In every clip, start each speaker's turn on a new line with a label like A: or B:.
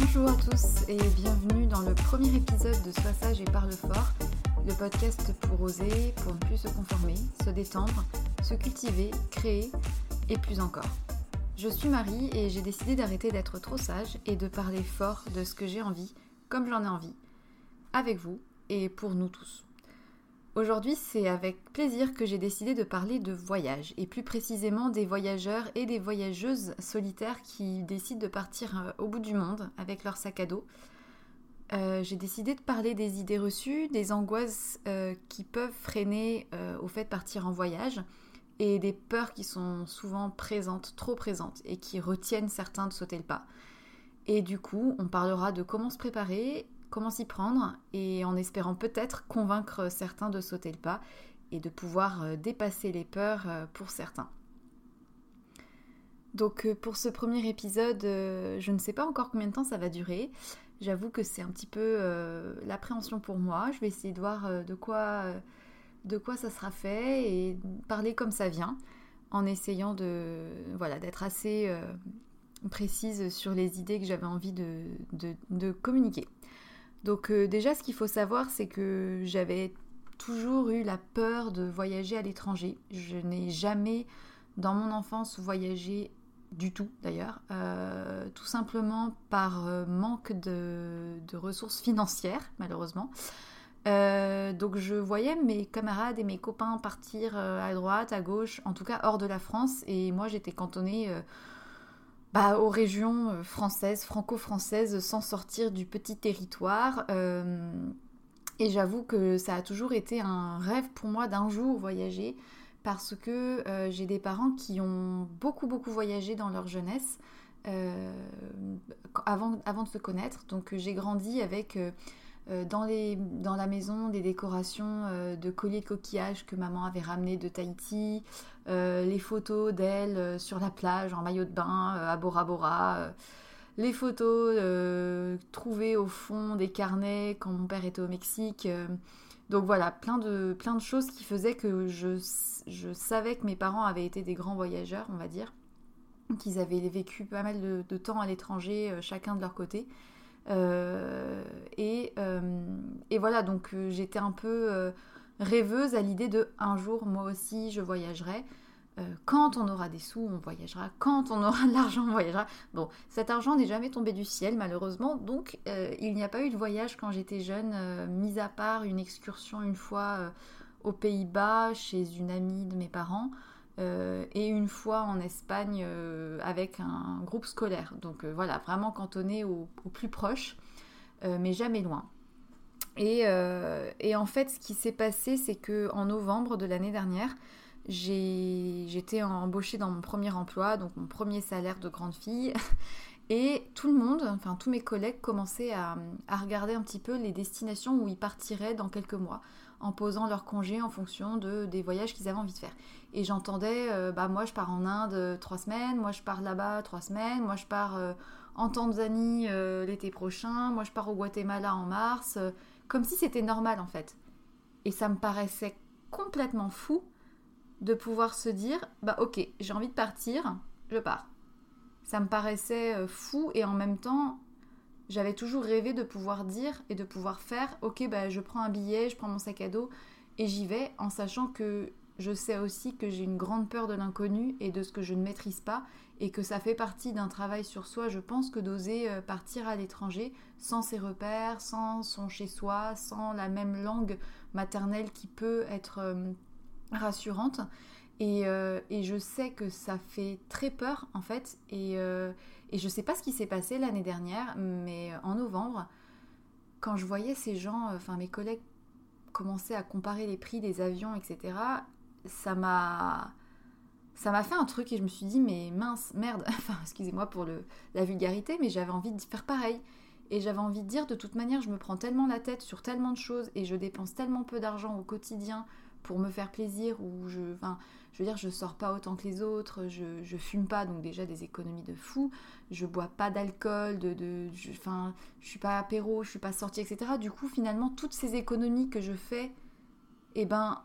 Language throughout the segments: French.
A: Bonjour à tous et bienvenue dans le premier épisode de Sois sage et parle fort, le podcast pour oser, pour ne plus se conformer, se détendre, se cultiver, créer et plus encore. Je suis Marie et j'ai décidé d'arrêter d'être trop sage et de parler fort de ce que j'ai envie, comme j'en ai envie, avec vous et pour nous tous. Aujourd'hui, c'est avec plaisir que j'ai décidé de parler de voyage, et plus précisément des voyageurs et des voyageuses solitaires qui décident de partir euh, au bout du monde avec leur sac à dos. Euh, j'ai décidé de parler des idées reçues, des angoisses euh, qui peuvent freiner au fait de partir en voyage, et des peurs qui sont souvent présentes, trop présentes, et qui retiennent certains de sauter le pas. Et du coup, on parlera de comment se préparer comment s'y prendre et en espérant peut-être convaincre certains de sauter le pas et de pouvoir euh, dépasser les peurs euh, pour certains. Donc euh, pour ce premier épisode, je ne sais pas encore combien de temps ça va durer. J'avoue que c'est un petit peu l'appréhension pour moi. Je vais essayer de voir de quoi, de quoi ça sera fait et parler comme ça vient, en essayant de voilà d'être assez précise sur les idées que j'avais envie de communiquer. Donc euh, déjà, ce qu'il faut savoir, c'est que j'avais toujours eu la peur de voyager à l'étranger. Je n'ai jamais, dans mon enfance, voyagé du tout d'ailleurs, euh, tout simplement par euh, manque de, ressources financières, malheureusement. donc je voyais mes camarades et mes copains partir à droite, à gauche, en tout cas hors de la France, et moi j'étais cantonnée bah, aux régions euh, françaises, franco-françaises, sans sortir du petit territoire. Euh, et j'avoue que ça a toujours été un rêve pour moi d'un jour voyager, parce que euh, j'ai des parents qui ont beaucoup, beaucoup voyagé dans leur jeunesse. avant, avant de se connaître. Donc j'ai grandi avec
B: dans, les, dans la maison des décorations de colliers de coquillage que maman avait ramené de Tahiti, les photos d'elle sur la plage en maillot de bain à Bora Bora, les photos trouvées au fond des carnets quand mon père était au Mexique. donc voilà, plein de, plein de choses qui faisaient que je, je savais que mes parents avaient été des grands voyageurs, on va dire qu'ils avaient vécu pas mal de, temps à l'étranger, euh, chacun de leur côté. Euh, euh, et, voilà, donc j'étais un peu rêveuse à l'idée de un jour, moi aussi, je voyagerai. quand on aura des sous, on voyagera. Quand on aura de l'argent, on voyagera. Bon, cet argent n'est jamais tombé du ciel, malheureusement. Donc, il n'y a pas eu de voyage quand j'étais jeune, mis à part une excursion une fois aux Pays-Bas chez une amie de mes parents. Euh, et une fois en Espagne euh, avec un groupe scolaire. Donc euh, voilà, vraiment cantonné au, plus proche, mais jamais loin. Et, en fait, ce qui s'est passé, c'est que en novembre de l'année dernière, j'étais embauchée dans mon premier emploi, donc mon premier salaire de grande fille. Et tout le monde, enfin tous mes collègues commençaient à, regarder un petit peu les destinations où ils partiraient dans quelques mois en posant leur congé en fonction de, des voyages qu'ils avaient envie de faire. Et j'entendais, euh, bah moi je pars en Inde euh, trois semaines, moi je pars là-bas trois semaines, moi je pars euh, en Tanzanie l'été prochain, moi je pars au Guatemala en mars, comme si c'était normal en fait. Et ça me paraissait complètement fou de pouvoir se dire, bah ok, j'ai envie de partir, je pars. Ça me paraissait fou et en même temps j'avais toujours rêvé de pouvoir dire et de pouvoir faire ok bah je prends un billet, je prends mon sac à dos et j'y vais en sachant que je sais aussi que j'ai une grande peur de l'inconnu et de ce que je ne maîtrise pas et que ça fait partie d'un travail sur soi, je pense que d'oser euh, partir à l'étranger sans ses repères, sans son chez-soi, sans la même langue maternelle qui peut être euh, rassurante. Euh, et, je sais que ça fait très peur en fait. Et, euh, et je sais pas ce qui s'est passé l'année dernière, mais en novembre, quand je voyais ces gens, enfin mes collègues commencer à comparer les prix des avions, etc., ça m'a ça fait un truc et je me suis dit mais mince merde. Enfin excusez-moi pour le, la vulgarité mais j'avais envie de faire pareil. Et j'avais envie de dire de toute manière je me prends tellement la tête sur tellement de choses et je dépense tellement peu d'argent au quotidien pour me faire plaisir ou je enfin je veux dire, je sors pas autant que les autres, je, je fume pas, donc déjà des économies de fou, je bois pas d'alcool, de, de, je, enfin, je suis pas apéro, je suis pas sortie, etc. Du coup, finalement, toutes ces économies que je fais, eh ben,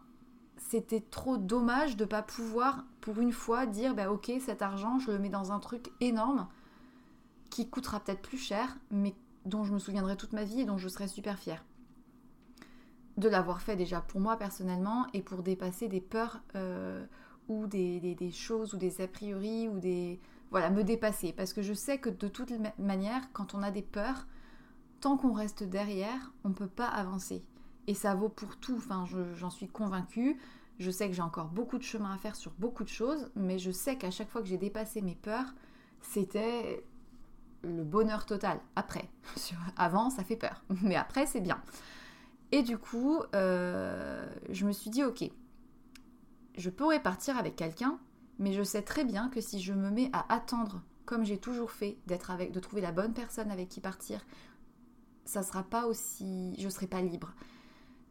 B: c'était trop dommage de pas pouvoir, pour une fois, dire, bah ok, cet argent, je le mets dans un truc énorme, qui coûtera peut-être plus cher, mais dont je me souviendrai toute ma vie et dont je serai super fière de l'avoir fait déjà pour moi personnellement et pour dépasser des peurs euh, ou des, choses ou des a priori ou des... Voilà, me dépasser. Parce que je sais que de toute manière, quand on a des peurs, tant qu'on reste derrière, on ne peut pas avancer. Et ça vaut pour tout, enfin j'en suis convaincue. Je sais que j'ai encore beaucoup de chemin à faire sur beaucoup de choses, mais je sais qu'à chaque fois que j'ai dépassé mes peurs, c'était le bonheur total. Après, avant ça fait peur, mais après c'est bien. Et du coup, euh, je me suis dit, ok, je pourrais partir avec quelqu'un, mais je sais très bien que si je me mets à attendre, comme j'ai toujours fait, d'être avec, de trouver la bonne personne avec qui partir, ça sera pas aussi, je serai pas libre.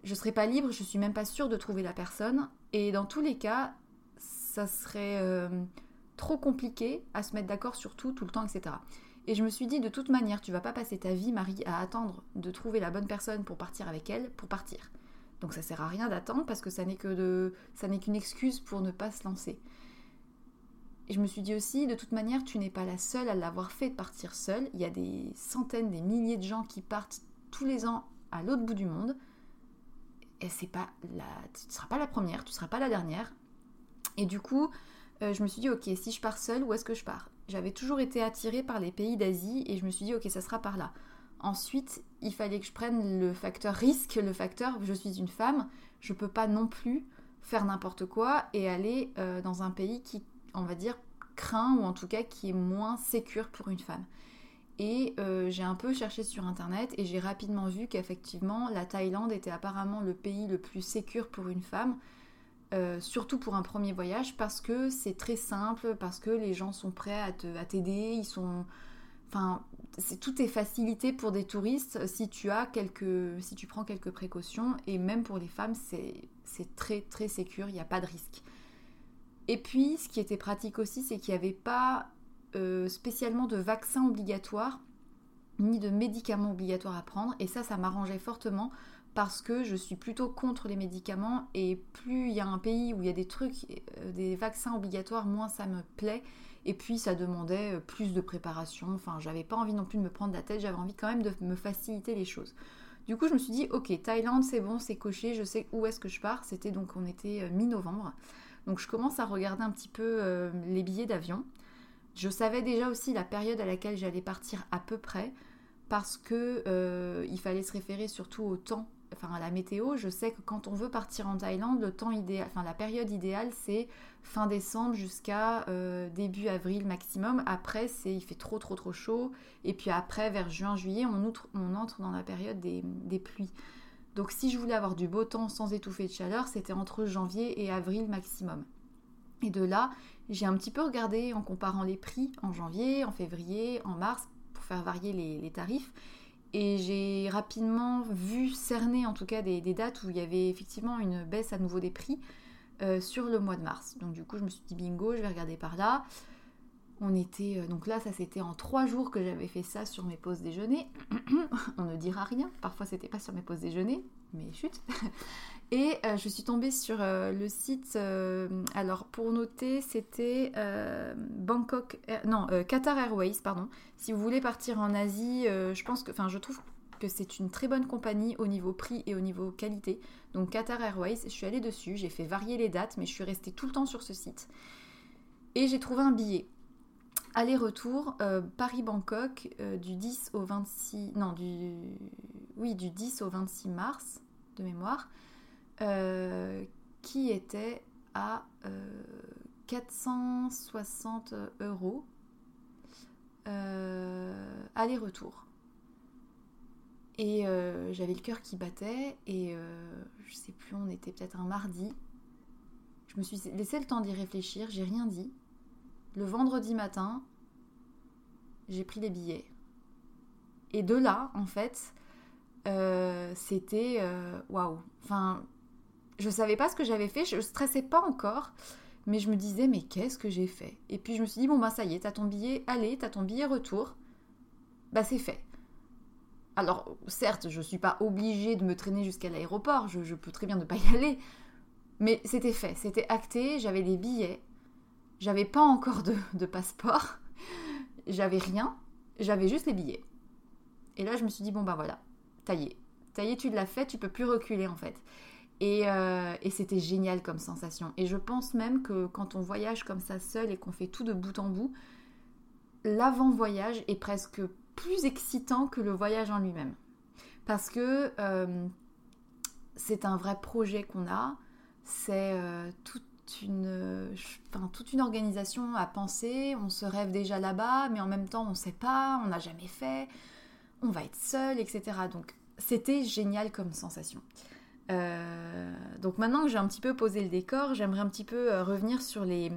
B: Je serai pas libre, je suis même pas sûre de trouver la personne, et dans tous les cas, ça serait euh, trop compliqué à se mettre d'accord sur tout, tout le temps, etc. Et je me suis dit, de toute manière, tu vas pas passer ta vie, Marie, à attendre de trouver la bonne personne pour partir avec elle, pour partir. Donc ça sert à rien d'attendre parce que ça n'est que de, ça n'est qu'une excuse pour ne pas se lancer. Et je me suis dit aussi, de toute manière, tu n'es pas la seule à l'avoir fait de partir seule. Il y a des centaines, des milliers de gens qui partent tous les ans à l'autre bout du monde. Et c'est pas la, tu ne seras pas la première, tu ne seras pas la dernière. Et du coup, euh, je me suis dit, ok, si je pars seule, où est-ce que je pars? J'avais toujours été attirée par les pays d'Asie et je me suis dit ok ça sera par là. Ensuite, il fallait que je prenne le facteur risque, le facteur je suis une femme, je peux pas non plus faire n'importe quoi et aller euh, dans un pays qui, on va dire, craint ou en tout cas qui est moins sécure pour une femme. Et euh, j'ai un peu cherché sur internet et j'ai rapidement vu qu'effectivement la Thaïlande était apparemment le pays le plus sécure pour une femme. Euh, surtout pour un premier voyage, parce que c'est très simple, parce que les gens sont prêts à t'aider, ils sont... enfin, c'est tout est facilité pour des touristes si tu as quelques, si tu prends quelques précautions. Et même pour les femmes, c'est très très sécure, il n'y a pas de risque. Et puis, ce qui était pratique aussi, c'est qu'il n'y avait pas euh, spécialement de vaccin obligatoire ni de médicaments obligatoires à prendre. Et ça, ça m'arrangeait fortement parce que je suis plutôt contre les médicaments et plus il y a un pays où il y a des trucs, euh, des vaccins obligatoires, moins ça me plaît. Et puis ça demandait euh, plus de préparation. Enfin, j'avais pas envie non plus de me prendre la tête, j'avais envie quand même de me faciliter les choses. Du coup, je me suis dit, ok, Thaïlande, c'est bon, c'est coché, je sais où est-ce que je pars. C'était donc, on était mi-novembre. Donc, je commence à regarder un petit peu les billets d'avion. Je savais déjà aussi la période à laquelle j'allais partir à peu près parce que il fallait se référer surtout au temps enfin à la météo, je sais que quand on veut partir en Thaïlande, la période idéale, c'est fin décembre jusqu'à euh, début avril maximum. Après, c'est il fait trop trop trop chaud. Et puis après, vers juin juillet, on, entre dans la période des, pluies. Donc si je voulais avoir du beau temps sans étouffer de chaleur, c'était entre janvier et avril maximum. Et de là, j'ai un petit peu regardé en comparant les prix en janvier, en février, en mars, pour faire varier les, tarifs. Et j'ai rapidement vu cerner en tout cas des, dates où il y avait effectivement une baisse à nouveau des prix euh, sur le mois de mars. Donc du coup je me suis dit bingo, je vais regarder par là. On était euh, donc là ça c'était en trois jours que j'avais fait ça sur mes pauses déjeuner. On ne dira rien. Parfois c'était pas sur mes pauses déjeuner, mais chut. Et euh, je suis tombée sur le site. alors pour noter, c'était Bangkok, non Qatar Airways, pardon. Si vous voulez partir en Asie, je pense que, enfin, je trouve que c'est une très bonne compagnie au niveau prix et au niveau qualité. Donc Qatar Airways, je suis allée dessus, j'ai fait varier les dates, mais je suis restée tout le temps sur ce site. Et j'ai trouvé un billet. Aller-retour Paris-Bangkok du 10 au 26 non du oui du 10 au 26 mars de mémoire euh, qui était à 460 euh, euros euh, aller-retour. Et j'avais le cœur qui battait et je sais plus, on était peut-être un mardi. Je me suis laissé le temps d'y réfléchir, j'ai rien dit. Le vendredi matin, j'ai pris les billets. Et de là, en fait, c'était waouh. Enfin, je savais pas ce que j'avais fait, je stressais pas encore, mais je me disais mais qu'est-ce que j'ai fait? Et puis je me suis dit bon bah ça y est, t'as ton billet aller, t'as ton billet retour, bah c'est fait. Alors certes, je suis pas obligée de me traîner jusqu'à l'aéroport, je, peux très bien ne pas y aller, mais c'était fait, c'était acté, j'avais des billets, j'avais pas encore de, de passeport, j'avais rien, j'avais juste les billets. Et là je me suis dit bon bah voilà, taillé, taillé tu l'as fait, tu peux plus reculer en fait. Euh, et, c'était génial comme sensation. Et je pense même que quand on voyage comme ça seul et qu'on fait tout de bout en bout, l'avant-voyage est presque plus excitant que le voyage en lui-même. Parce que euh, c'est un vrai projet qu'on a, c'est euh, toute, une, toute une organisation à penser, on se rêve déjà là-bas, mais en même temps on ne sait pas, on n'a jamais fait, on va être seul, etc. Donc c'était génial comme sensation. Euh, donc maintenant que j'ai un petit peu posé le décor, j'aimerais un petit peu euh, revenir sur les,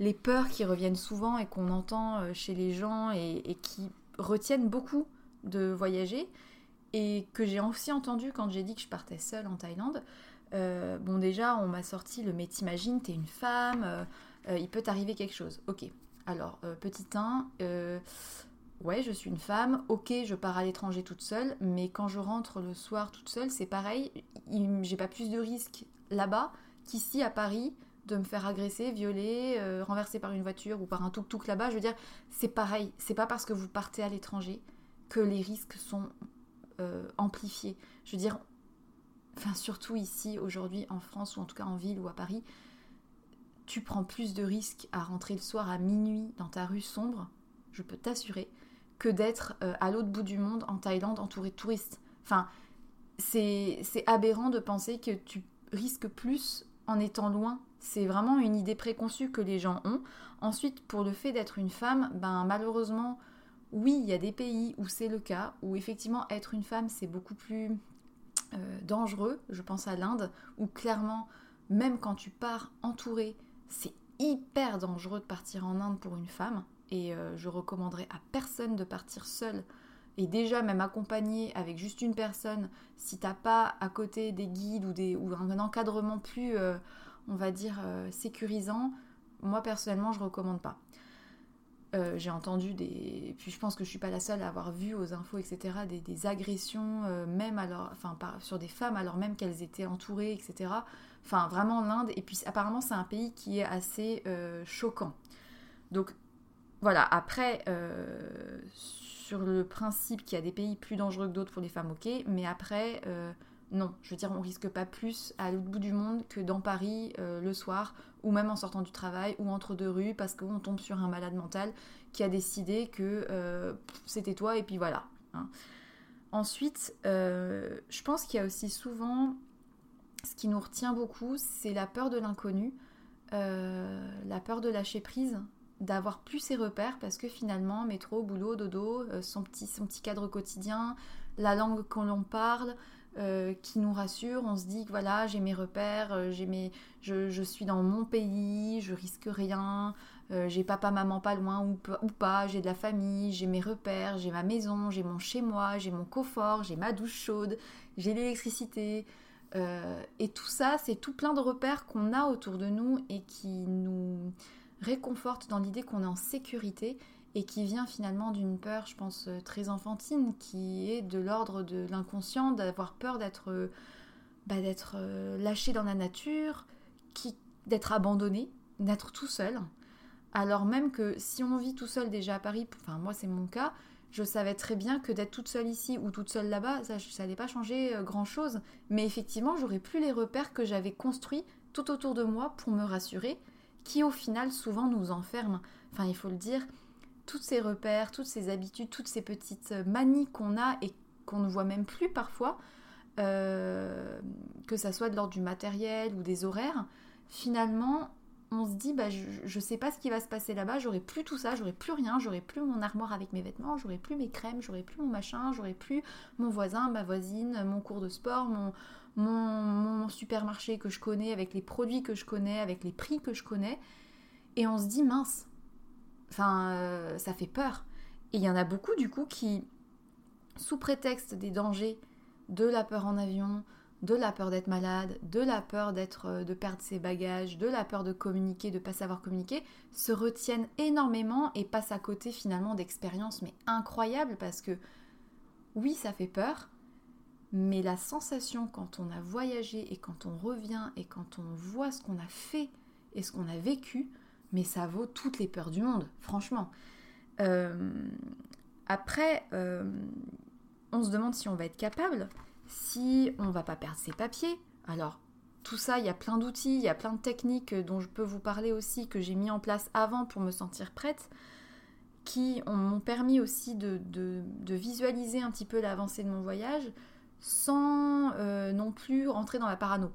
B: les peurs qui reviennent souvent et qu'on entend euh, chez les gens et, qui retiennent beaucoup de voyager et que j'ai aussi entendu quand j'ai dit que je partais seule en Thaïlande. Bon déjà on m'a sorti le mais t'imagines t'es une femme, il peut t'arriver quelque chose. Ok. Alors petit 1, ouais, je suis une femme, ok, je pars à l'étranger toute seule, mais quand je rentre le soir toute seule, c'est pareil, j'ai pas plus de risques là-bas qu'ici à Paris de me faire agresser, violer, euh, renverser par une voiture ou par un tuk-tuk là-bas. Je veux dire, c'est pareil, c'est pas parce que vous partez à l'étranger que les risques sont euh, amplifiés. Je veux dire, enfin surtout ici aujourd'hui en France ou en tout cas en ville ou à Paris, tu prends plus de risques à rentrer le soir à minuit dans ta rue sombre, je peux t'assurer, que d'être euh, à l'autre bout du monde, en Thaïlande, entouré de touristes. Enfin, c'est aberrant de penser que tu risques plus en étant loin. C'est vraiment une idée préconçue que les gens ont. Ensuite, pour le fait d'être une femme, ben malheureusement, oui, il y a des pays où c'est le cas, où effectivement être une femme c'est beaucoup plus euh, dangereux. Je pense à l'Inde, où clairement, même quand tu pars entourée, c'est hyper dangereux de partir en Inde pour une femme. et euh, je recommanderais à personne de partir seul. Et déjà, même accompagné avec juste une personne, si t'as pas à côté des guides ou, des, ou un encadrement plus, euh, on va dire, sécurisant, moi personnellement, je recommande pas. Euh, j'ai entendu des. Puis je pense que je suis pas la seule à avoir vu aux infos, etc., des, agressions, euh, même alors, enfin, sur des femmes, alors même qu'elles étaient entourées, etc. Enfin, vraiment l'Inde. Et puis apparemment, c'est un pays qui est assez euh, choquant. Donc voilà, après, sur le principe qu'il y a des pays plus dangereux que d'autres pour les femmes, ok, mais après, non, je veux dire, on risque pas plus à l'autre bout du monde que dans Paris euh, le soir, ou même en sortant du travail, ou entre deux rues, parce qu'on tombe sur un malade mental qui a décidé que euh, c'était toi, et puis voilà. Hein. Ensuite, euh, je pense qu'il y a aussi souvent, ce qui nous retient beaucoup, c'est la peur de l'inconnu, la peur de lâcher prise, d'avoir plus ses repères, parce que finalement, métro, boulot, dodo, son, petit, cadre quotidien, la langue qu'on l'on parle, euh, qui nous rassure. On se dit que voilà, j'ai mes repères, euh, j'ai mes, je, suis dans mon pays, je risque rien, euh, j'ai papa, maman pas loin ou, pas, j'ai de la famille, j'ai mes repères, j'ai ma maison, j'ai mon chez moi, j'ai mon confort, j'ai ma douche chaude, j'ai l'électricité. et tout ça, c'est tout plein de repères qu'on a autour de nous et qui nous réconfortent dans l'idée qu'on est en sécurité et qui vient finalement d'une peur, je pense, euh, très enfantine, qui est de l'ordre de l'inconscient, d'avoir peur d'être euh, bah, euh, lâché dans la nature, d'être abandonné, d'être tout seul. Alors même que si on vit tout seul déjà à Paris, enfin moi c'est mon cas, je savais très bien que d'être toute seule ici ou toute seule là-bas, ça n'allait pas changer grand-chose. Mais effectivement, j'aurais plus les repères que j'avais construits tout autour de moi pour me rassurer, qui au final souvent nous enferment. Enfin, il faut le dire, tous ces repères, toutes ces habitudes, toutes ces petites manies qu'on a et qu'on ne voit même plus parfois, euh, que ça soit de l'ordre du matériel ou des horaires, finalement, on se dit, bah, je ne sais pas ce qui va se passer là-bas, j'aurai plus tout ça, j'aurai plus rien, j'aurai plus mon armoire avec mes vêtements, j'aurai plus mes crèmes, j'aurai plus mon machin, j'aurai plus mon voisin, ma voisine, mon cours de sport, mon, supermarché que je connais, avec les produits que je connais, avec les prix que je connais. Et on se dit, mince, Enfin, euh, ça fait peur. Et il y en a beaucoup du coup qui, sous prétexte des dangers, de la peur en avion, de la peur d'être malade, de la peur d'être, euh, de perdre ses bagages, de la peur de communiquer, de pas savoir communiquer, se retiennent énormément et passent à côté finalement d'expériences mais incroyables parce que oui, ça fait peur, mais la sensation quand on a voyagé et quand on revient et quand on voit ce qu'on a fait et ce qu'on a vécu, mais ça vaut toutes les peurs du monde, franchement. Euh, après, euh, on se demande si on va être capable, si on va pas perdre ses papiers. Alors, tout ça, il y a plein d'outils, il y a plein de techniques dont je peux vous parler aussi, que j'ai mis en place avant pour me sentir prête, qui m'ont permis aussi de, visualiser un petit peu l'avancée de mon voyage sans euh, non plus rentrer dans la parano.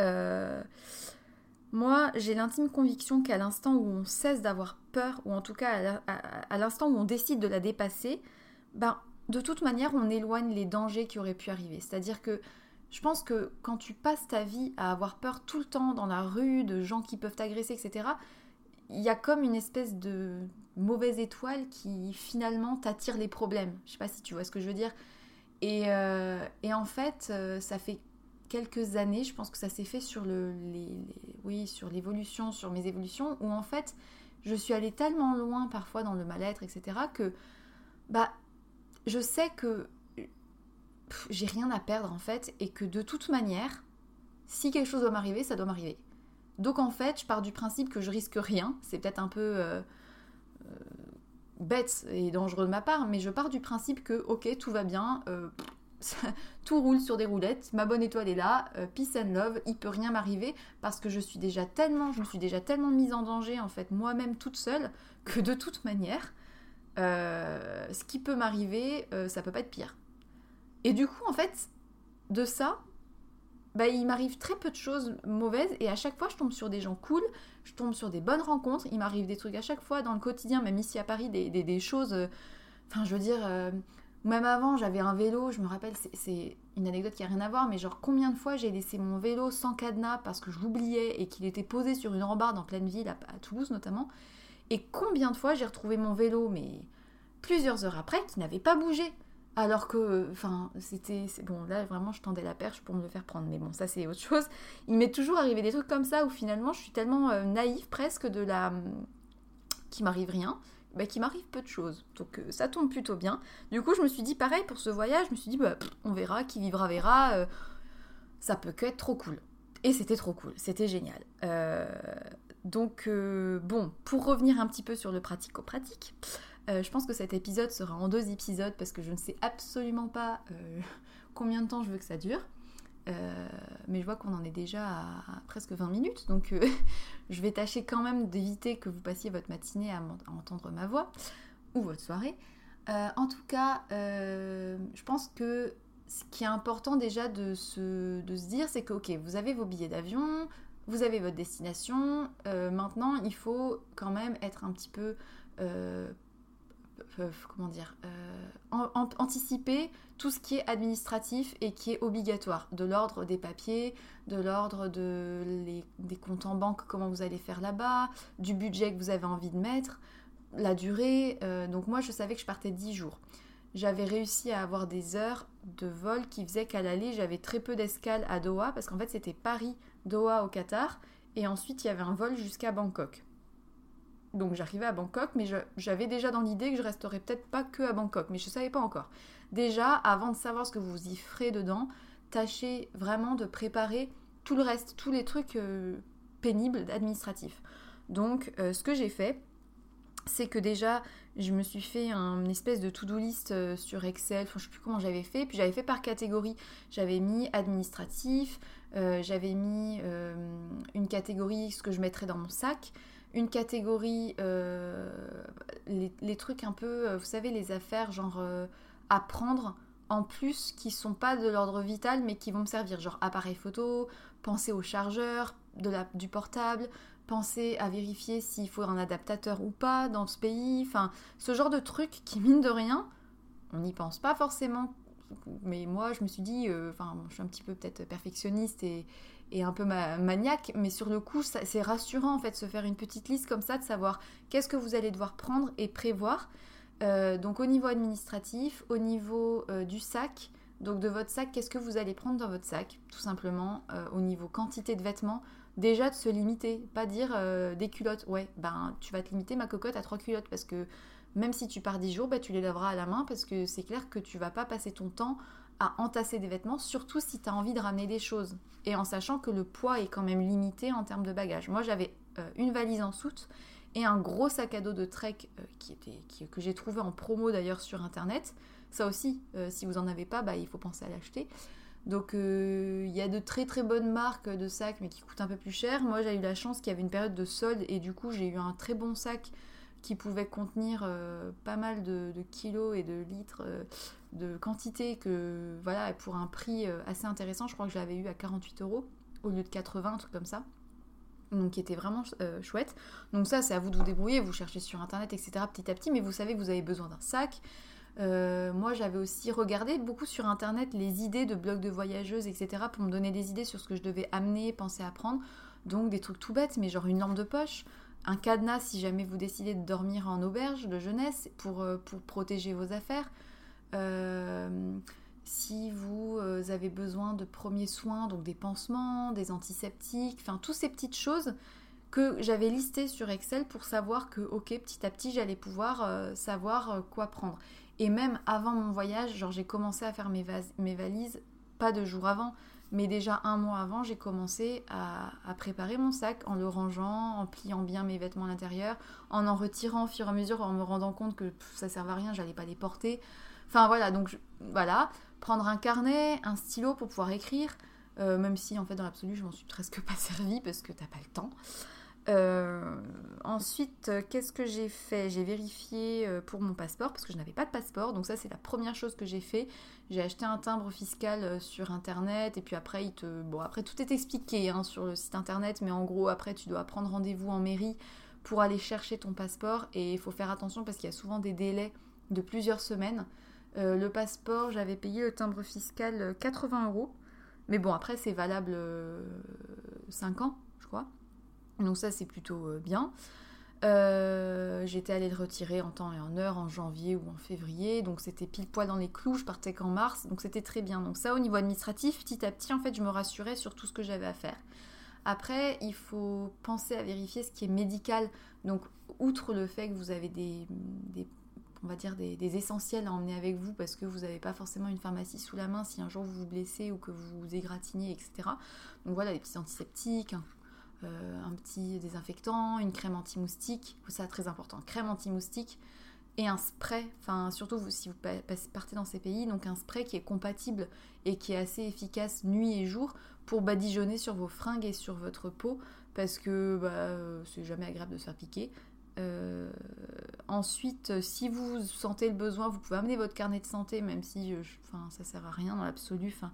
B: Euh, moi, j'ai l'intime conviction qu'à l'instant où on cesse d'avoir peur, ou en tout cas à l'instant où on décide de la dépasser, ben, de toute manière, on éloigne les dangers qui auraient pu arriver. C'est-à-dire que je pense que quand tu passes ta vie à avoir peur tout le temps dans la rue, de gens qui peuvent t'agresser, etc., il y a comme une espèce de mauvaise étoile qui finalement t'attire les problèmes. Je sais pas si tu vois ce que je veux dire. Et, euh, en fait, euh, ça fait quelques années, je pense que ça s'est fait sur le, oui, sur l'évolution, sur mes évolutions, où en fait, je suis allée tellement loin parfois dans le mal-être, etc., que bah, je sais que j'ai rien à perdre en fait, et que de toute manière, si quelque chose doit m'arriver, ça doit m'arriver. Donc en fait, je pars du principe que je risque rien. C'est peut-être un peu euh, euh, bête et dangereux de ma part, mais je pars du principe que ok, tout va bien. Euh, tout roule sur des roulettes, ma bonne étoile est là, euh, peace and love, il peut rien m'arriver parce que je suis déjà tellement, je me suis déjà tellement mise en danger en fait moi-même toute seule que de toute manière, euh, ce qui peut m'arriver, euh, ça peut pas être pire. Et du coup en fait, de ça, bah, il m'arrive très peu de choses mauvaises et à chaque fois je tombe sur des gens cool, je tombe sur des bonnes rencontres, il m'arrive des trucs à chaque fois dans le quotidien, même ici à Paris, des, des choses, enfin je veux dire même avant, j'avais un vélo, je me rappelle, c'est une anecdote qui a rien à voir, mais genre combien de fois j'ai laissé mon vélo sans cadenas parce que je l'oubliais et qu'il était posé sur une rambarde en pleine ville, à, Toulouse notamment. Et combien de fois j'ai retrouvé mon vélo, mais plusieurs heures après, qui n'avait pas bougé. Alors que, enfin, c'était. Bon, là, vraiment, je tendais la perche pour me le faire prendre. Mais bon, ça, c'est autre chose. Il m'est toujours arrivé des trucs comme ça où finalement, je suis tellement euh, naïve presque de la. qui m'arrive rien. Bah, qui m'arrive peu de choses. Donc euh, ça tombe plutôt bien. Du coup, je me suis dit pareil pour ce voyage. Je me suis dit, bah, on verra, qui vivra verra. Euh, ça peut que être trop cool. Et c'était trop cool, c'était génial. donc, bon, pour revenir un petit peu sur le pratico-pratique, euh, je pense que cet épisode sera en deux épisodes parce que je ne sais absolument pas euh, combien de temps je veux que ça dure. Euh, mais je vois qu'on en est déjà à, presque 20 minutes, donc je vais tâcher quand même d'éviter que vous passiez votre matinée à, entendre ma voix ou votre soirée. en tout cas, je pense que ce qui est important déjà de se, de se dire, c'est que ok, vous avez vos billets d'avion, vous avez votre destination, maintenant il faut quand même être un petit peu comment dire, euh, anticiper tout ce qui est administratif et qui est obligatoire, de l'ordre des papiers, de l'ordre de des comptes en banque, comment vous allez faire là-bas, du budget que vous avez envie de mettre, la durée. Euh, donc moi, je savais que je partais 10 jours. J'avais réussi à avoir des heures de vol qui faisaient qu'à l'aller, j'avais très peu d'escales à Doha, parce qu'en fait, c'était Paris-Doha au Qatar, et ensuite, il y avait un vol jusqu'à Bangkok. Donc j'arrivais à Bangkok, mais j'avais déjà dans l'idée que je resterais peut-être pas que à Bangkok, mais je ne savais pas encore. Déjà, avant de savoir ce que vous y ferez dedans, tâchez vraiment de préparer tout le reste, tous les trucs euh, pénibles administratifs. Donc euh, ce que j'ai fait, c'est que déjà, je me suis fait un, une espèce de to-do list euh, sur Excel, enfin, je sais plus comment j'avais fait, puis j'avais fait par catégorie. J'avais mis administratif, j'avais mis une catégorie ce que je mettrais dans mon sac, une catégorie, euh, les, trucs un peu, euh, vous savez, les affaires genre euh, à prendre en plus qui sont pas de l'ordre vital mais qui vont me servir, genre appareil photo, penser au chargeur du portable, penser à vérifier s'il faut un adaptateur ou pas dans ce pays, enfin ce genre de trucs qui mine de rien, on n'y pense pas forcément. Mais moi, je me suis dit, enfin, je suis un petit peu peut-être perfectionniste et, un peu maniaque, mais sur le coup, c'est rassurant en fait se faire une petite liste comme ça, de savoir qu'est-ce que vous allez devoir prendre et prévoir. Euh, donc au niveau administratif, au niveau euh, du sac, donc de votre sac, qu'est-ce que vous allez prendre dans votre sac? Tout simplement, euh, au niveau quantité de vêtements, déjà de se limiter, pas dire des culottes, ouais, ben tu vas te limiter ma cocotte à trois culottes parce que même si tu pars 10 jours, ben, tu les laveras à la main parce que c'est clair que tu vas pas passer ton temps à entasser des vêtements, surtout si tu as envie de ramener des choses. Et en sachant que le poids est quand même limité en termes de bagages. Moi, j'avais euh, une valise en soute et un gros sac à dos de Trek euh, qui était, que j'ai trouvé en promo d'ailleurs sur Internet. Ça aussi, euh, si vous n'en avez pas, bah, il faut penser à l'acheter. Donc il y a de très très bonnes marques de sacs mais qui coûtent un peu plus cher. Moi j'ai eu la chance qu'il y avait une période de solde et du coup j'ai eu un très bon sac qui pouvait contenir pas mal de, kilos et de litres de quantité que voilà pour un prix euh, assez intéressant je crois que je l'avais eu à 48 euros au lieu de 80 un truc comme ça. Donc qui était vraiment euh, chouette. Donc ça c'est à vous de vous débrouiller vous cherchez sur internet etc petit à petit mais vous savez que vous avez besoin d'un sac. Euh, moi j'avais aussi regardé beaucoup sur internet les idées de blogs de voyageuses etc pour me donner des idées sur ce que je devais amener penser à prendre donc des trucs tout bêtes mais genre une lampe de poche un cadenas si jamais vous décidez de dormir en auberge de jeunesse pour, pour protéger vos affaires euh, si vous euh, avez besoin de premiers soins, donc des pansements, des antiseptiques, enfin toutes ces petites choses que j'avais listées sur Excel pour savoir que, ok, petit à petit, j'allais pouvoir euh, savoir quoi prendre. Et même avant mon voyage, genre j'ai commencé à faire mes, mes, valises, pas deux jours avant, mais déjà un mois avant, j'ai commencé à, préparer mon sac en le rangeant, en pliant bien mes vêtements à l'intérieur, en en retirant au fur et à mesure, en me rendant compte que ça ne servait à rien, j'allais pas les porter. Enfin voilà, donc voilà, prendre un carnet, un stylo pour pouvoir écrire, euh, même si en fait dans l'absolu je m'en suis presque pas servi parce que t'as pas le temps. Euh, ensuite, qu'est-ce que j'ai fait? J'ai vérifié euh, pour mon passeport parce que je n'avais pas de passeport. Donc ça, c'est la première chose que j'ai fait. J'ai acheté un timbre fiscal sur internet et puis après, il te... bon, après tout est expliqué hein, sur le site internet, mais en gros, après, tu dois prendre rendez-vous en mairie pour aller chercher ton passeport et il faut faire attention parce qu'il y a souvent des délais de plusieurs semaines. Euh, le passeport, j'avais payé le timbre fiscal 80 euh, euros. Mais bon, après, c'est valable 5 euh, ans, je crois. Donc ça, c'est plutôt bien. Euh, j'étais allée le retirer en temps et en heure en janvier ou en février, donc c'était pile poil dans les clous, je partais qu'en mars, donc c'était très bien. Donc ça au niveau administratif, petit à petit en fait je me rassurais sur tout ce que j'avais à faire. Après, il faut penser à vérifier ce qui est médical. Donc outre le fait que vous avez des, on va dire des, essentiels à emmener avec vous parce que vous n'avez pas forcément une pharmacie sous la main si un jour vous vous blessez ou que vous vous égratignez, etc. Donc voilà, des petits antiseptiques, euh, un petit désinfectant, une crème anti-moustique, ça très important, crème anti-moustique et un spray, enfin surtout si vous partez dans ces pays, donc un spray qui est compatible et qui est assez efficace nuit et jour pour badigeonner sur vos fringues et sur votre peau parce que bah, euh, c'est jamais agréable de se faire piquer. Euh, ensuite, si vous sentez le besoin, vous pouvez amener votre carnet de santé, même si enfin, ça sert à rien dans l'absolu. Enfin,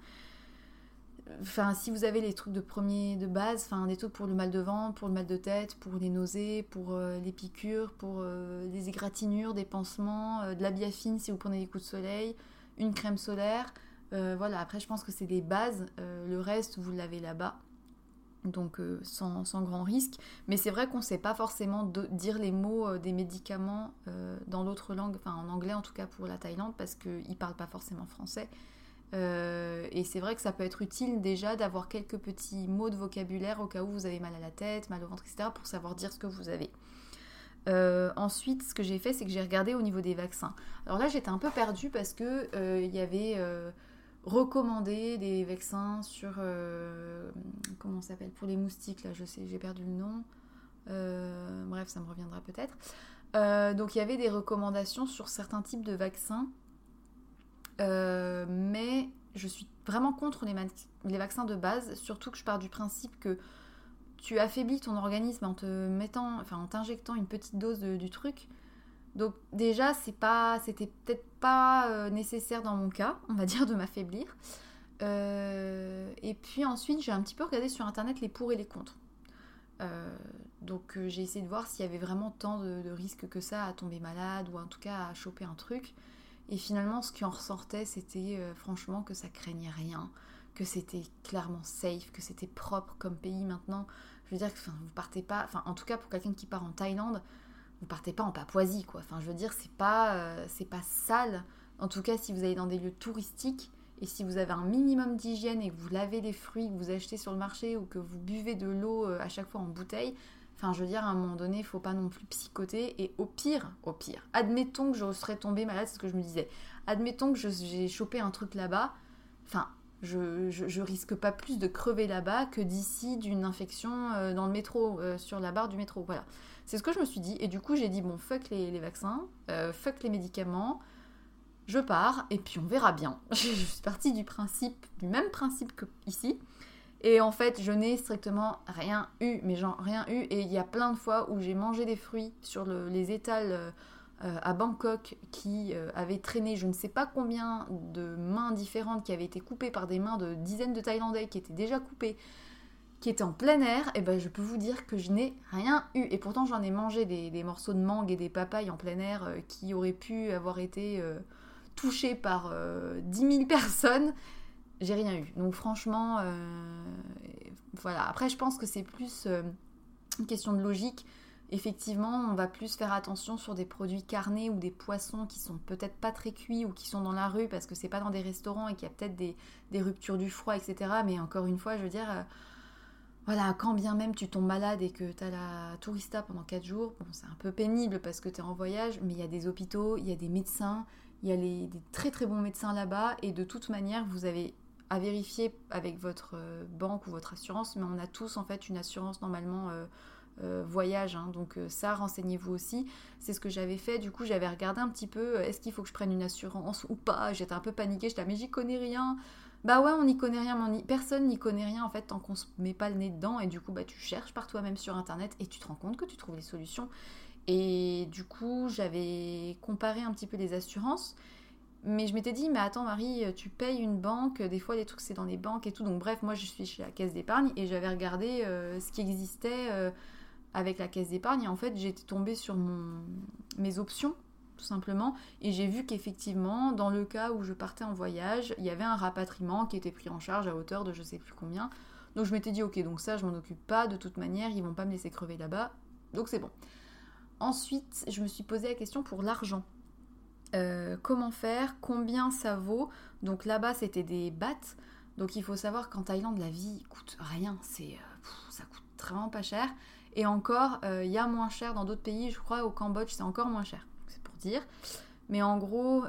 B: Enfin, si vous avez les trucs de premier de base, enfin des trucs pour le mal de ventre, pour le mal de tête, pour les nausées, pour euh, les piqûres, pour euh, les égratignures, des pansements, euh, de la biafine si vous prenez des coups de soleil, une crème solaire. voilà, après je pense que c'est des bases. le reste, vous l'avez là-bas. Donc sans, sans, grand risque. Mais c'est vrai qu'on ne sait pas forcément de, dire les mots des médicaments dans d'autres langues, enfin en anglais en tout cas pour la Thaïlande, parce qu'ils ne parlent pas forcément français. Euh, et c'est vrai que ça peut être utile déjà d'avoir quelques petits mots de vocabulaire au cas où vous avez mal à la tête, mal au ventre, etc. pour savoir dire ce que vous avez. Euh, ensuite, ce que j'ai fait, c'est que j'ai regardé au niveau des vaccins. Alors là, j'étais un peu perdue parce que euh, il y avait recommandé des vaccins sur comment ça s'appelle pour les moustiques. Là, je sais, j'ai perdu le nom. bref, ça me reviendra peut-être. donc il y avait des recommandations sur certains types de vaccins euh, mais je suis vraiment contre les, vaccins de base, surtout que je pars du principe que tu affaiblis ton organisme en te mettant, enfin en t'injectant une petite dose du truc. Donc déjà, c'est pas, c'était peut-être pas euh, nécessaire dans mon cas, on va dire, de m'affaiblir. Euh, et puis ensuite, j'ai un petit peu regardé sur internet les pour et les contre. donc j'ai essayé de voir s'il y avait vraiment tant de risques que ça à tomber malade ou en tout cas à choper un truc. Et finalement, ce qui en ressortait, c'était euh, franchement que ça craignait rien, que c'était clairement safe, que c'était propre comme pays maintenant. Je veux dire que vous partez pas, enfin en tout cas pour quelqu'un qui part en Thaïlande, vous partez pas en Papouasie quoi. Enfin je veux dire c'est pas euh, c'est pas sale. En tout cas si vous allez dans des lieux touristiques et si vous avez un minimum d'hygiène et que vous lavez les fruits que vous achetez sur le marché ou que vous buvez de l'eau euh, à chaque fois en bouteille, Enfin, je veux dire, à un moment donné, il faut pas non plus psychoter. Et au pire, au pire, admettons que je serais tombée malade, c'est ce que je me disais. Admettons que j'ai chopé un truc là-bas. Enfin, je, je, risque pas plus de crever là-bas que d'ici d'une infection euh, dans le métro, euh, sur la barre du métro. Voilà. C'est ce que je me suis dit. Et du coup, j'ai dit, bon, fuck les, vaccins, euh, fuck les médicaments. Je pars et puis on verra bien. je suis partie du principe, du même principe que ici. Et en fait, je n'ai strictement rien eu, mais genre rien eu. Et il y a plein de fois où j'ai mangé des fruits sur les étals euh, euh, à Bangkok qui euh, avaient traîné je ne sais pas combien de mains différentes qui avaient été coupées par des mains de dizaines de Thaïlandais qui étaient déjà coupées, qui étaient en plein air. Et ben je peux vous dire que je n'ai rien eu. Et pourtant, j'en ai mangé des, morceaux de mangue et des papayes en plein air qui auraient pu avoir été touchés par 10 000 personnes j'ai rien eu. Donc franchement, euh, voilà. Après, je pense que c'est plus euh, une question de logique. Effectivement, on va plus faire attention sur des produits carnés ou des poissons qui sont peut-être pas très cuits ou qui sont dans la rue parce que c'est pas dans des restaurants et qu'il y a peut-être des, ruptures du froid, etc. Mais encore une fois, je veux dire, euh, voilà, quand bien même tu tombes malade et que tu as la tourista pendant 4 jours, bon, c'est un peu pénible parce que tu es en voyage, mais il y a des hôpitaux, il y a des médecins, il y a des très très bons médecins là-bas et de toute manière, vous avez à vérifier avec votre euh, banque ou votre assurance, mais on a tous en fait une assurance normalement euh, euh, voyage, hein. donc ça renseignez-vous aussi. C'est ce que j'avais fait, du coup j'avais regardé un petit peu, est-ce qu'il faut que je prenne une assurance ou pas? J'étais un peu paniquée, j'étais mais j'y connais rien. Bah ouais, on n'y connaît rien, mais personne n'y connaît rien en fait tant qu'on se met pas le nez dedans et du coup bah tu cherches par toi-même sur internet et tu te rends compte que tu trouves les solutions. Et du coup j'avais comparé un petit peu les assurances mais je m'étais dit, mais attends Marie, tu payes une banque, des fois les trucs c'est dans les banques et tout. Donc bref, moi je suis chez la caisse d'épargne et j'avais regardé euh, ce qui existait euh, avec la caisse d'épargne. Et en fait, j'étais tombée sur mes options, tout simplement. Et j'ai vu qu'effectivement, dans le cas où je partais en voyage, il y avait un rapatriement qui était pris en charge à hauteur de je sais plus combien. Donc je m'étais dit, ok, donc ça je m'en occupe pas, de toute manière, ils vont pas me laisser crever là-bas. Donc c'est bon. ensuite, je me suis posé la question pour l'argent. Euh, comment faire Combien ça vaut Donc là-bas, c'était des bahts. Donc il faut savoir qu'en Thaïlande, la vie coûte rien. C'est, euh, ça coûte vraiment pas cher. Et encore, il y a moins cher dans d'autres pays. Je crois au Cambodge, c'est encore moins cher. C'est pour dire. Mais en gros,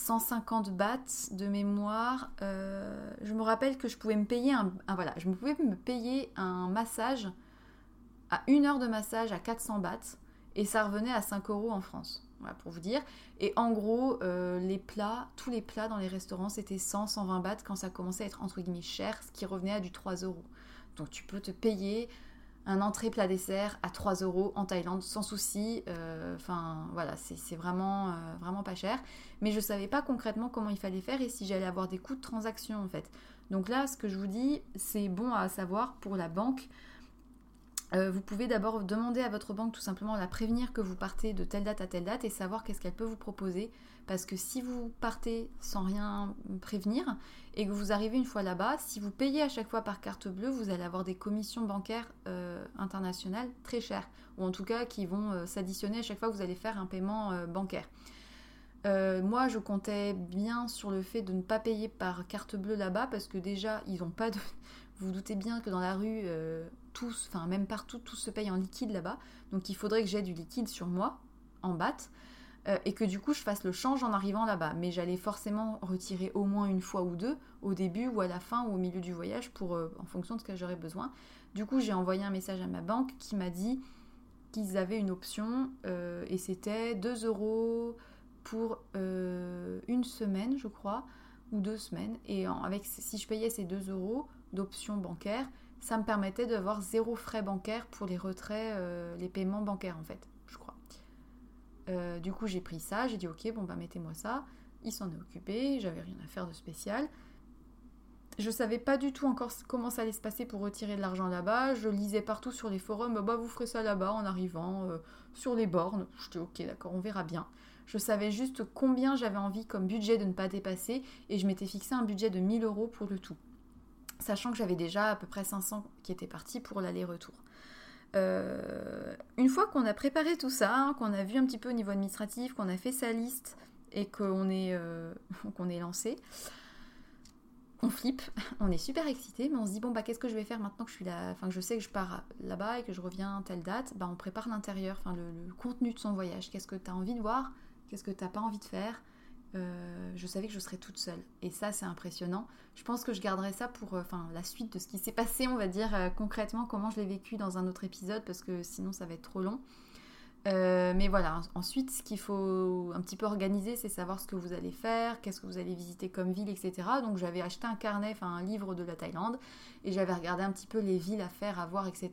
B: 150 bahts de mémoire. Euh, je me rappelle que je pouvais me payer un, je pouvais me payer un massage à une heure de massage à 400 bahts et ça revenait à 5 euros en France. Voilà pour vous dire. Et en gros, euh, les plats, tous les plats dans les restaurants, c'était 100, 120 bahts quand ça commençait à être entre guillemets cher, ce qui revenait à du 3 euros. Donc tu peux te payer un entrée plat dessert à 3 euros en Thaïlande sans souci. Euh, enfin voilà, c'est vraiment, euh, vraiment pas cher. Mais je savais pas concrètement comment il fallait faire et si j'allais avoir des coûts de transaction en fait. Donc là, ce que je vous dis, c'est bon à savoir pour la banque. Euh, vous pouvez d'abord demander à votre banque tout simplement la prévenir que vous partez de telle date à telle date et savoir qu'est-ce qu'elle peut vous proposer. Parce que si vous partez sans rien prévenir et que vous arrivez une fois là-bas, si vous payez à chaque fois par carte bleue, vous allez avoir des commissions bancaires euh, internationales très chères. Ou en tout cas qui vont euh, s'additionner à chaque fois que vous allez faire un paiement bancaire. moi, je comptais bien sur le fait de ne pas payer par carte bleue là-bas parce que déjà, ils n'ont pas de. Vous, doutez bien que dans la rue, tous, enfin même partout, tout se paye en liquide là-bas. Donc il faudrait que j'ai du liquide sur moi, en batte, euh, et que du coup je fasse le change en arrivant là-bas. Mais j'allais forcément retirer au moins une fois ou deux, au début ou à la fin ou au milieu du voyage, pour, euh, en fonction de ce que j'aurais besoin. Du coup j'ai envoyé un message à ma banque qui m'a dit qu'ils avaient une option, euh, et c'était 2 euros pour une semaine, je crois, ou deux semaines. Et avec, si je payais ces 2 euros d'option bancaire, ça me permettait d'avoir zéro frais bancaires pour les retraits, euh, les paiements bancaires en fait, je crois. Euh, du coup, j'ai pris ça, j'ai dit ok, bon bah mettez-moi ça. Il s'en est occupé, j'avais rien à faire de spécial. Je savais pas du tout encore comment ça allait se passer pour retirer de l'argent là-bas. Je lisais partout sur les forums, bah vous ferez ça là-bas en arrivant euh, sur les bornes. Je dis ok, d'accord, on verra bien. Je savais juste combien j'avais envie comme budget de ne pas dépasser et je m'étais fixé un budget de 1000 euros pour le tout sachant que j'avais déjà à peu près 500 qui étaient partis pour l'aller-retour. Euh, une fois qu'on a préparé tout ça, hein, qu'on a vu un petit peu au niveau administratif, qu'on a fait sa liste et qu'on est, euh, lancé, on flippe, on est super excité, mais on se dit bon bah qu'est-ce que je vais faire maintenant que je suis là, enfin que je sais que je pars là-bas et que je reviens à telle date, bah on prépare l'intérieur, enfin le, le, contenu de son voyage. Qu'est-ce que tu as envie de voir, qu'est-ce que tu n'as pas envie de faire, euh, je savais que je serais toute seule. Et ça, c'est impressionnant. Je pense que je garderai ça pour euh, la suite de ce qui s'est passé, on va dire euh, concrètement, comment je l'ai vécu dans un autre épisode, parce que sinon ça va être trop long. mais voilà, ensuite, ce qu'il faut un petit peu organiser, c'est savoir ce que vous allez faire, qu'est-ce que vous allez visiter comme ville, etc. Donc j'avais acheté un carnet, enfin un livre de la Thaïlande, et j'avais regardé un petit peu les villes à faire, à voir, etc.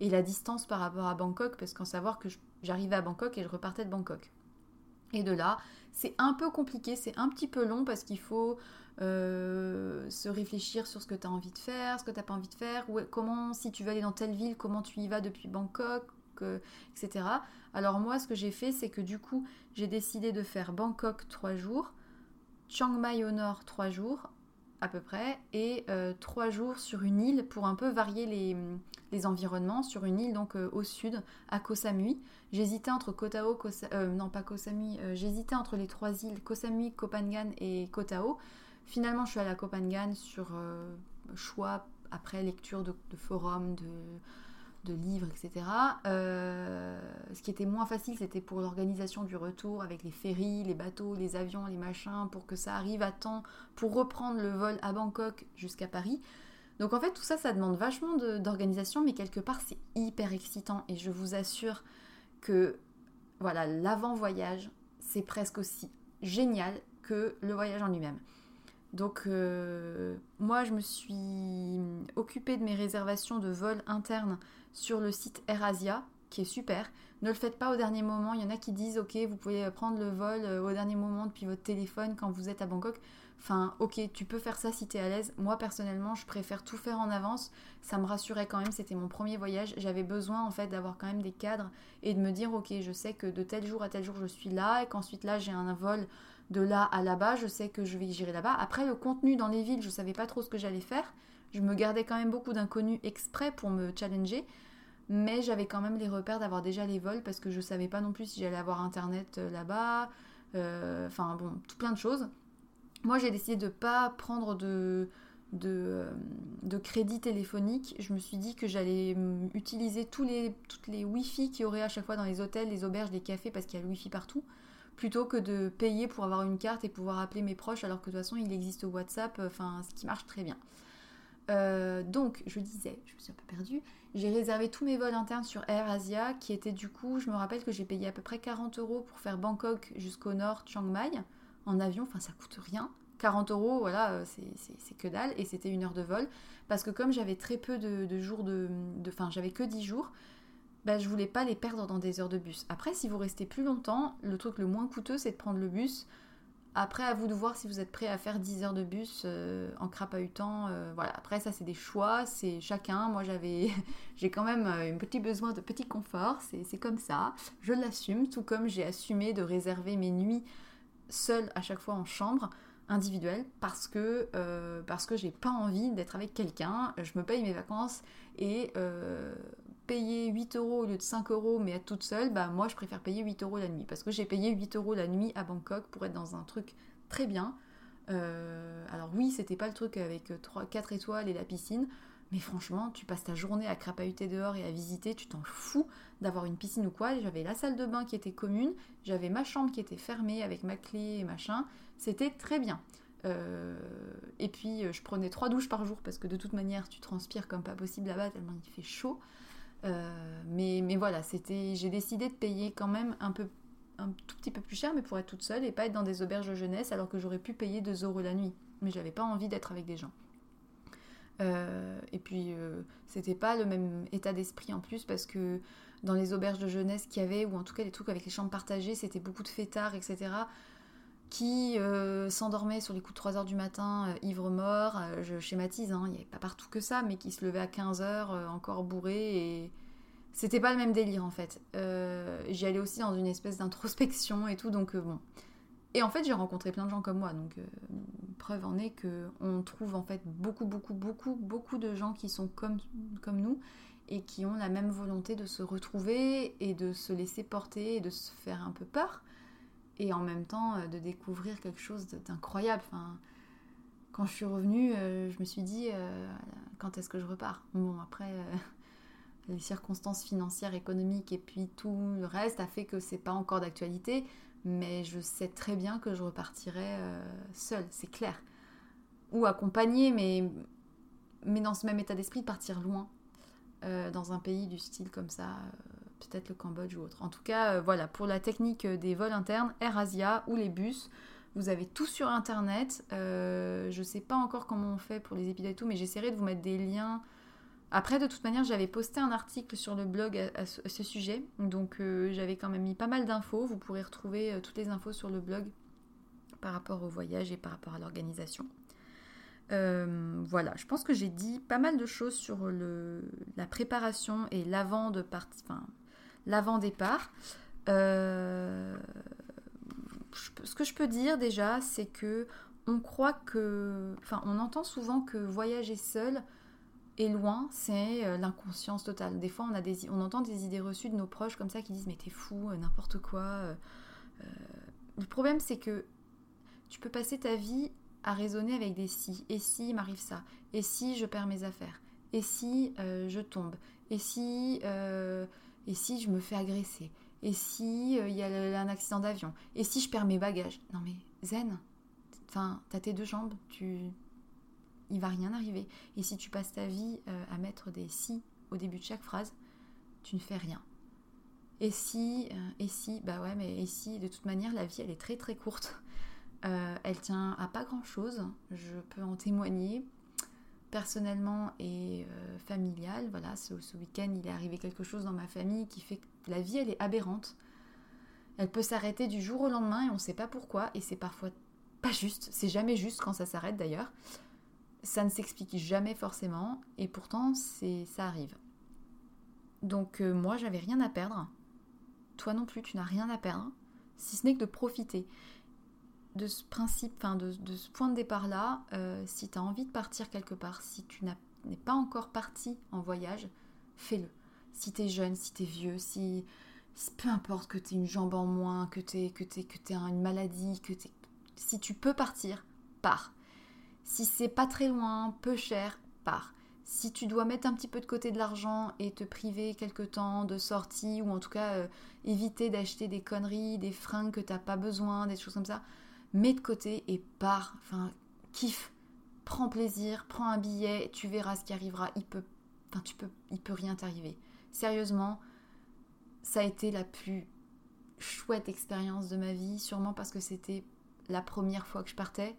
B: Et la distance par rapport à Bangkok, parce qu'en savoir que j'arrivais à Bangkok et je repartais de Bangkok. Et de là, c'est un peu compliqué, c'est un petit peu long parce qu'il faut euh, se réfléchir sur ce que tu as envie de faire, ce que tu n'as pas envie de faire, comment, si tu veux aller dans telle ville, comment tu y vas depuis Bangkok, etc. Alors moi, ce que j'ai fait, c'est que du coup, j'ai décidé de faire Bangkok 3 jours, Chiang Mai au nord 3 jours, à peu près, et euh, trois jours sur une île pour un peu varier les, environnements, sur une île donc euh, au sud, à Koh Samui. J'hésitais entre Koh euh, non pas j'hésitais entre les trois îles, Koh Samui, Koh Phangan et Koh Tao. Finalement, je suis allée à Koh Phangan sur choix après lecture de, de forums, de, de livres, etc. Euh, ce qui était moins facile, c'était pour l'organisation du retour avec les ferries, les bateaux, les avions, les machins, pour que ça arrive à temps pour reprendre le vol à Bangkok jusqu'à Paris. Donc en fait, tout ça, ça demande vachement d'organisation, mais quelque part, c'est hyper excitant. Et je vous assure que voilà, l'avant-voyage, c'est presque aussi génial que le voyage en lui-même. Donc euh, moi je me suis occupée de mes réservations de vol interne sur le site AirAsia qui est super. Ne le faites pas au dernier moment. Il y en a qui disent ok vous pouvez prendre le vol euh, au dernier moment depuis votre téléphone quand vous êtes à Bangkok. Enfin ok tu peux faire ça si tu es à l'aise. Moi personnellement je préfère tout faire en avance. Ça me rassurait quand même. C'était mon premier voyage. J'avais besoin en fait d'avoir quand même des cadres et de me dire ok je sais que de tel jour à tel jour je suis là et qu'ensuite là j'ai un vol de là à là-bas, je sais que je vais gérer là-bas. Après, le contenu dans les villes, je ne savais pas trop ce que j'allais faire. Je me gardais quand même beaucoup d'inconnus exprès pour me challenger. mais j'avais quand même les repères d'avoir déjà les vols parce que je savais pas non plus si j'allais avoir internet euh, là-bas. Euh, enfin bon, tout plein de choses. Moi j'ai décidé de pas prendre de, de, de, crédit téléphonique. Je me suis dit que j'allais utiliser tous les, toutes les Wi-Fi qu'il y aurait à chaque fois dans les hôtels, les auberges, les cafés parce qu'il y a le Wi-Fi partout plutôt que de payer pour avoir une carte et pouvoir appeler mes proches alors que de toute façon il existe WhatsApp, enfin ce qui marche très bien. Euh, donc, je disais, je me suis un peu perdue, j'ai réservé tous mes vols internes sur Air Asia, qui était du coup, je me rappelle que j'ai payé à peu près 40 euros pour faire Bangkok jusqu'au nord, Chiang Mai, en avion, enfin ça coûte rien. 40 euros, voilà, euh, c'est que dalle, et c'était une heure de vol, parce que comme j'avais très peu de, jours de... Enfin, j'avais que 10 jours, bah, je voulais pas les perdre dans des heures de bus. Après, si vous restez plus longtemps, le truc le moins coûteux, c'est de prendre le bus après, à vous de voir si vous êtes prêt à faire 10 heures de bus euh, en crapahutant. Euh, voilà. Après, ça, c'est des choix, c'est chacun. Moi, j'avais, j'ai quand même euh, un petit besoin de petit confort. C'est comme ça. Je l'assume, tout comme j'ai assumé de réserver mes nuits seule à chaque fois en chambre individuelle parce que parce que j'ai pas envie d'être avec quelqu'un. Je me paye mes vacances et payer 8 euros au lieu de 5 euros mais être toute seule, bah moi je préfère payer 8 euros la nuit parce que j'ai payé 8 euros la nuit à Bangkok pour être dans un truc très bien. Euh, alors oui, c'était pas le truc avec 3, 4 étoiles et la piscine, mais franchement, tu passes ta journée à crapahuter dehors et à visiter, tu t'en fous d'avoir une piscine ou quoi. J'avais la salle de bain qui était commune, j'avais ma chambre qui était fermée avec ma clé et machin. C'était très bien. Euh, et puis je prenais trois douches par jour parce que de toute manière tu transpires comme pas possible là-bas tellement il fait chaud. Euh, mais, mais voilà, c'était, j'ai décidé de payer quand même un peu un tout petit peu plus cher, mais pour être toute seule et pas être dans des auberges de jeunesse alors que j'aurais pu payer 2 euros la nuit. Mais j'avais pas envie d'être avec des gens. Euh, et puis, euh, c'était pas le même état d'esprit en plus parce que dans les auberges de jeunesse qu'il y avait, ou en tout cas les trucs avec les chambres partagées, c'était beaucoup de fêtards, etc qui euh, s'endormait sur les coups de 3 heures du matin, euh, ivre mort, euh, je schématise, hein, il n'y avait pas partout que ça, mais qui se levait à 15 heures, encore bourré, et c'était pas le même délire en fait. J'y allais aussi dans une espèce d'introspection et tout, donc bon. Et en fait, j'ai rencontré plein de gens comme moi, donc preuve en est que on trouve en fait beaucoup, beaucoup, beaucoup, beaucoup de gens qui sont comme, comme nous et qui ont la même volonté de se retrouver et de se laisser porter et de se faire un peu peur et en même temps euh, de découvrir quelque chose d'incroyable. Enfin, quand je suis revenue, euh, je me suis dit euh, quand est-ce que je repars? Bon, après, les circonstances financières, économiques et puis tout le reste a fait que c'est pas encore d'actualité, mais je sais très bien que je repartirai seule, c'est clair. Ou accompagnée, mais, mais dans ce même état d'esprit, de partir loin, dans un pays du style comme ça peut-être le Cambodge ou autre. En tout cas, euh, voilà, pour la technique euh, des vols internes, AirAsia ou les bus, vous avez tout sur Internet. Euh, je sais pas encore comment on fait pour les épisodes et tout, mais j'essaierai de vous mettre des liens. Après, de toute manière, j'avais posté un article sur le blog à, ce, sujet, donc j'avais quand même mis pas mal d'infos. Vous pourrez retrouver toutes les infos sur le blog par rapport au voyage et par rapport à l'organisation. voilà, je pense que j'ai dit pas mal de choses sur le, la préparation et l'avant de enfin, l'avant-départ. Euh, ce que je peux dire déjà, c'est que on croit on entend souvent que voyager seul et loin, c'est euh, l'inconscience totale. Des fois, on, entend des idées reçues de nos proches comme ça qui disent mais t'es fou, euh, n'importe quoi. le problème, c'est que tu peux passer ta vie à raisonner avec des si. Et si m'arrive ça? Et si je perds mes affaires? Et si je tombe? Et si et si je me fais agresser? Et si il euh, y a un accident d'avion? Et si je perds mes bagages? Non mais zen. Enfin, t'as tes deux jambes, tu il va rien arriver. Et si tu passes ta vie euh, à mettre des si au début de chaque phrase, tu ne fais rien. Et si, euh, et si, bah ouais, mais et si, de toute manière, la vie, elle est très très courte. elle tient à pas grand chose, je peux en témoigner personnellement et euh, familial. Voilà, ce, week-end, il est arrivé quelque chose dans ma famille qui fait que la vie, elle est aberrante. Elle peut s'arrêter du jour au lendemain et on ne sait pas pourquoi. Et c'est parfois pas juste. C'est jamais juste quand ça s'arrête d'ailleurs. Ça ne s'explique jamais forcément. Et pourtant, c'est ça arrive. Donc euh, moi, j'avais rien à perdre. Toi non plus, tu n'as rien à perdre. Si ce n'est que de profiter de ce principe, de, ce point de départ-là, euh, si tu as envie de partir quelque part, si tu n'es pas encore parti en voyage, fais-le. Si t'es jeune, si t'es vieux, si, peu importe que t'aies une jambe en moins, que t'aies que t'aies, que une maladie, que t'aies, si tu peux partir, pars. Si c'est pas très loin, peu cher, pars. Si tu dois mettre un petit peu de côté de l'argent et te priver quelque temps de sortie ou en tout cas euh, éviter d'acheter des conneries, des fringues que t'as pas besoin, des choses comme ça, mets de côté et pars. Enfin, kiffe, prends plaisir, prends un billet, tu verras ce qui arrivera. Il peut, enfin, tu peux, peut rien t'arriver. Sérieusement, ça a été la plus chouette expérience de ma vie, sûrement parce que c'était la première fois que je partais,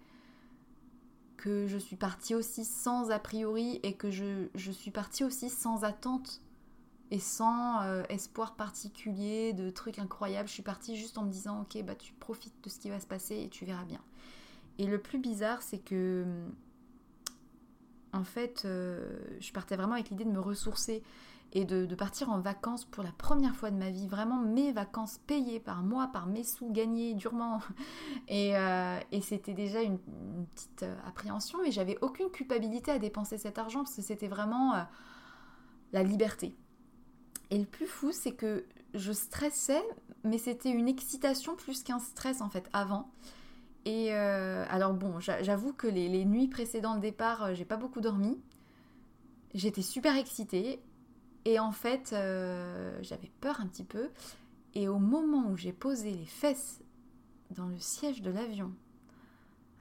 B: que je suis partie aussi sans a priori et que je, je suis partie aussi sans attente et sans euh, espoir particulier de trucs incroyables. Je suis partie juste en me disant ok bah tu profites de ce qui va se passer et tu verras bien. Et le plus bizarre c'est que en fait euh, je partais vraiment avec l'idée de me ressourcer et de, partir en vacances pour la première fois de ma vie, vraiment mes vacances payées par moi, par mes sous gagnés durement. Euh, et, c'était déjà une, petite appréhension, mais j'avais aucune culpabilité à dépenser cet argent parce que c'était vraiment la liberté. Et le plus fou, c'est que je stressais, mais c'était une excitation plus qu'un stress en fait avant. Et euh, alors bon, j'avoue que les, nuits précédant le départ, euh, j'ai pas beaucoup dormi. J'étais super excitée. Et en fait, euh, j'avais peur un petit peu. Et au moment où j'ai posé les fesses dans le siège de l'avion,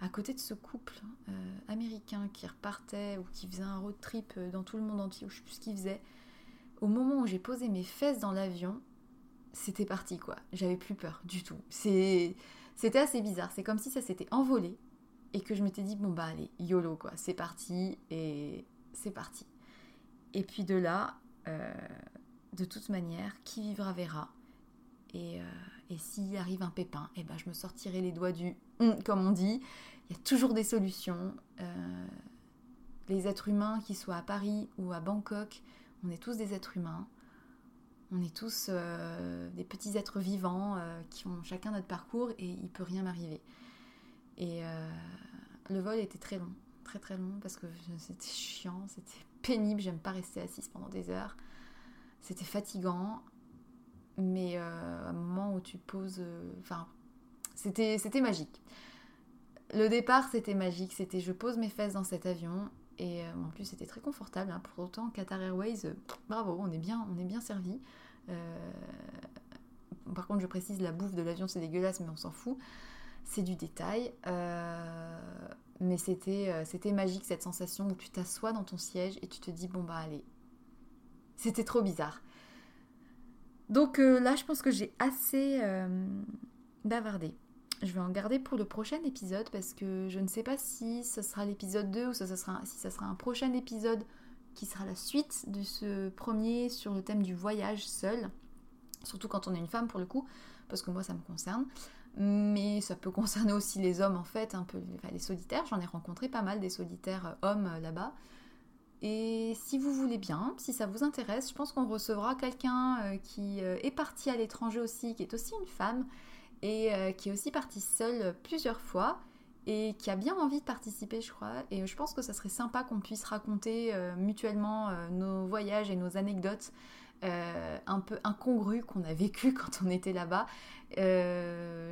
B: à côté de ce couple américain qui repartait ou qui faisait un road trip dans tout le monde entier, ou je sais plus ce qu'il faisait, au moment où j'ai posé mes fesses dans l'avion, c'était parti quoi. J'avais plus peur du tout. C'était assez bizarre. C'est comme si ça s'était envolé et que je m'étais dit bon bah allez, YOLO quoi, c'est parti et c'est parti. Et puis de là, euh, de toute manière, qui vivra verra. Et, euh, et s'il arrive un pépin, eh ben, je me sortirai les doigts du comme on dit. Il y a toujours des solutions. Euh, les êtres humains, qui soient à Paris ou à Bangkok on est tous des êtres humains. On est tous euh, des petits êtres vivants euh, qui ont chacun notre parcours et il peut rien m'arriver. Et euh, le vol était très long, très très long parce que c'était chiant, c'était pénible. J'aime pas rester assise pendant des heures. C'était fatigant, mais à un moment où tu poses, enfin, c'était c'était magique. Le départ, c'était magique. C'était je pose mes fesses dans cet avion et euh, en plus, c'était très confortable. Hein. Pour autant, Qatar Airways, euh, bravo, on est bien, on est bien servi. Euh, par contre, je précise, la bouffe de l'avion, c'est dégueulasse, mais on s'en fout. C'est du détail. mais c'était, c'était magique cette sensation où tu t'assois dans ton siège et tu te dis, bon bah allez. C'était trop bizarre. Donc là, je pense que j'ai assez bavardé. Je vais en garder pour le prochain épisode parce que je ne sais pas si ce sera l'épisode 2 ou si ça sera un prochain épisode qui sera la suite de ce premier sur le thème du voyage seul. Surtout quand on est une femme pour le coup, parce que moi ça me concerne. Mais ça peut concerner aussi les hommes en fait, les solitaires. J'en ai rencontré pas mal des solitaires euh, hommes euh, là-bas. Et si vous voulez bien, si ça vous intéresse, je pense qu'on recevra quelqu'un euh, qui est parti à l'étranger aussi, qui est aussi une femme et euh, qui est aussi partie seule plusieurs fois et qui a bien envie de participer, je crois. Et je pense que ça serait sympa qu'on puisse raconter euh, mutuellement euh, nos voyages et nos anecdotes un peu incongrues qu'on a vécues quand on était là-bas,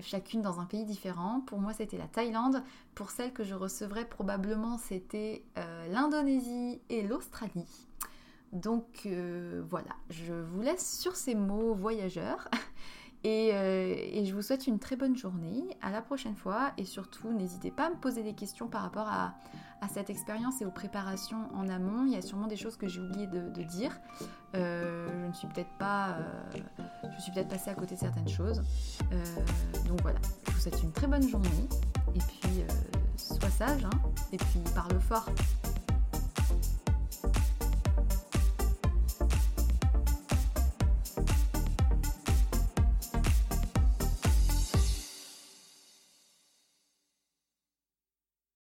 B: chacune dans un pays différent. Pour moi, c'était la Thaïlande. Pour celle que je recevrais, probablement, c'était l'Indonésie et l'Australie. Donc voilà, je vous laisse sur ces mots voyageurs. Euh, et, je vous souhaite une très bonne journée. À la prochaine fois. Et surtout, n'hésitez pas à me poser des questions par rapport à, cette expérience et aux préparations en amont. Il y a sûrement des choses que j'ai oublié de, dire. Euh, je ne suis peut-être pas. Euh, je suis peut-être passée à côté de certaines choses. donc voilà. Je vous souhaite une très bonne journée. Et puis, sois sage. Hein, et puis, parle fort.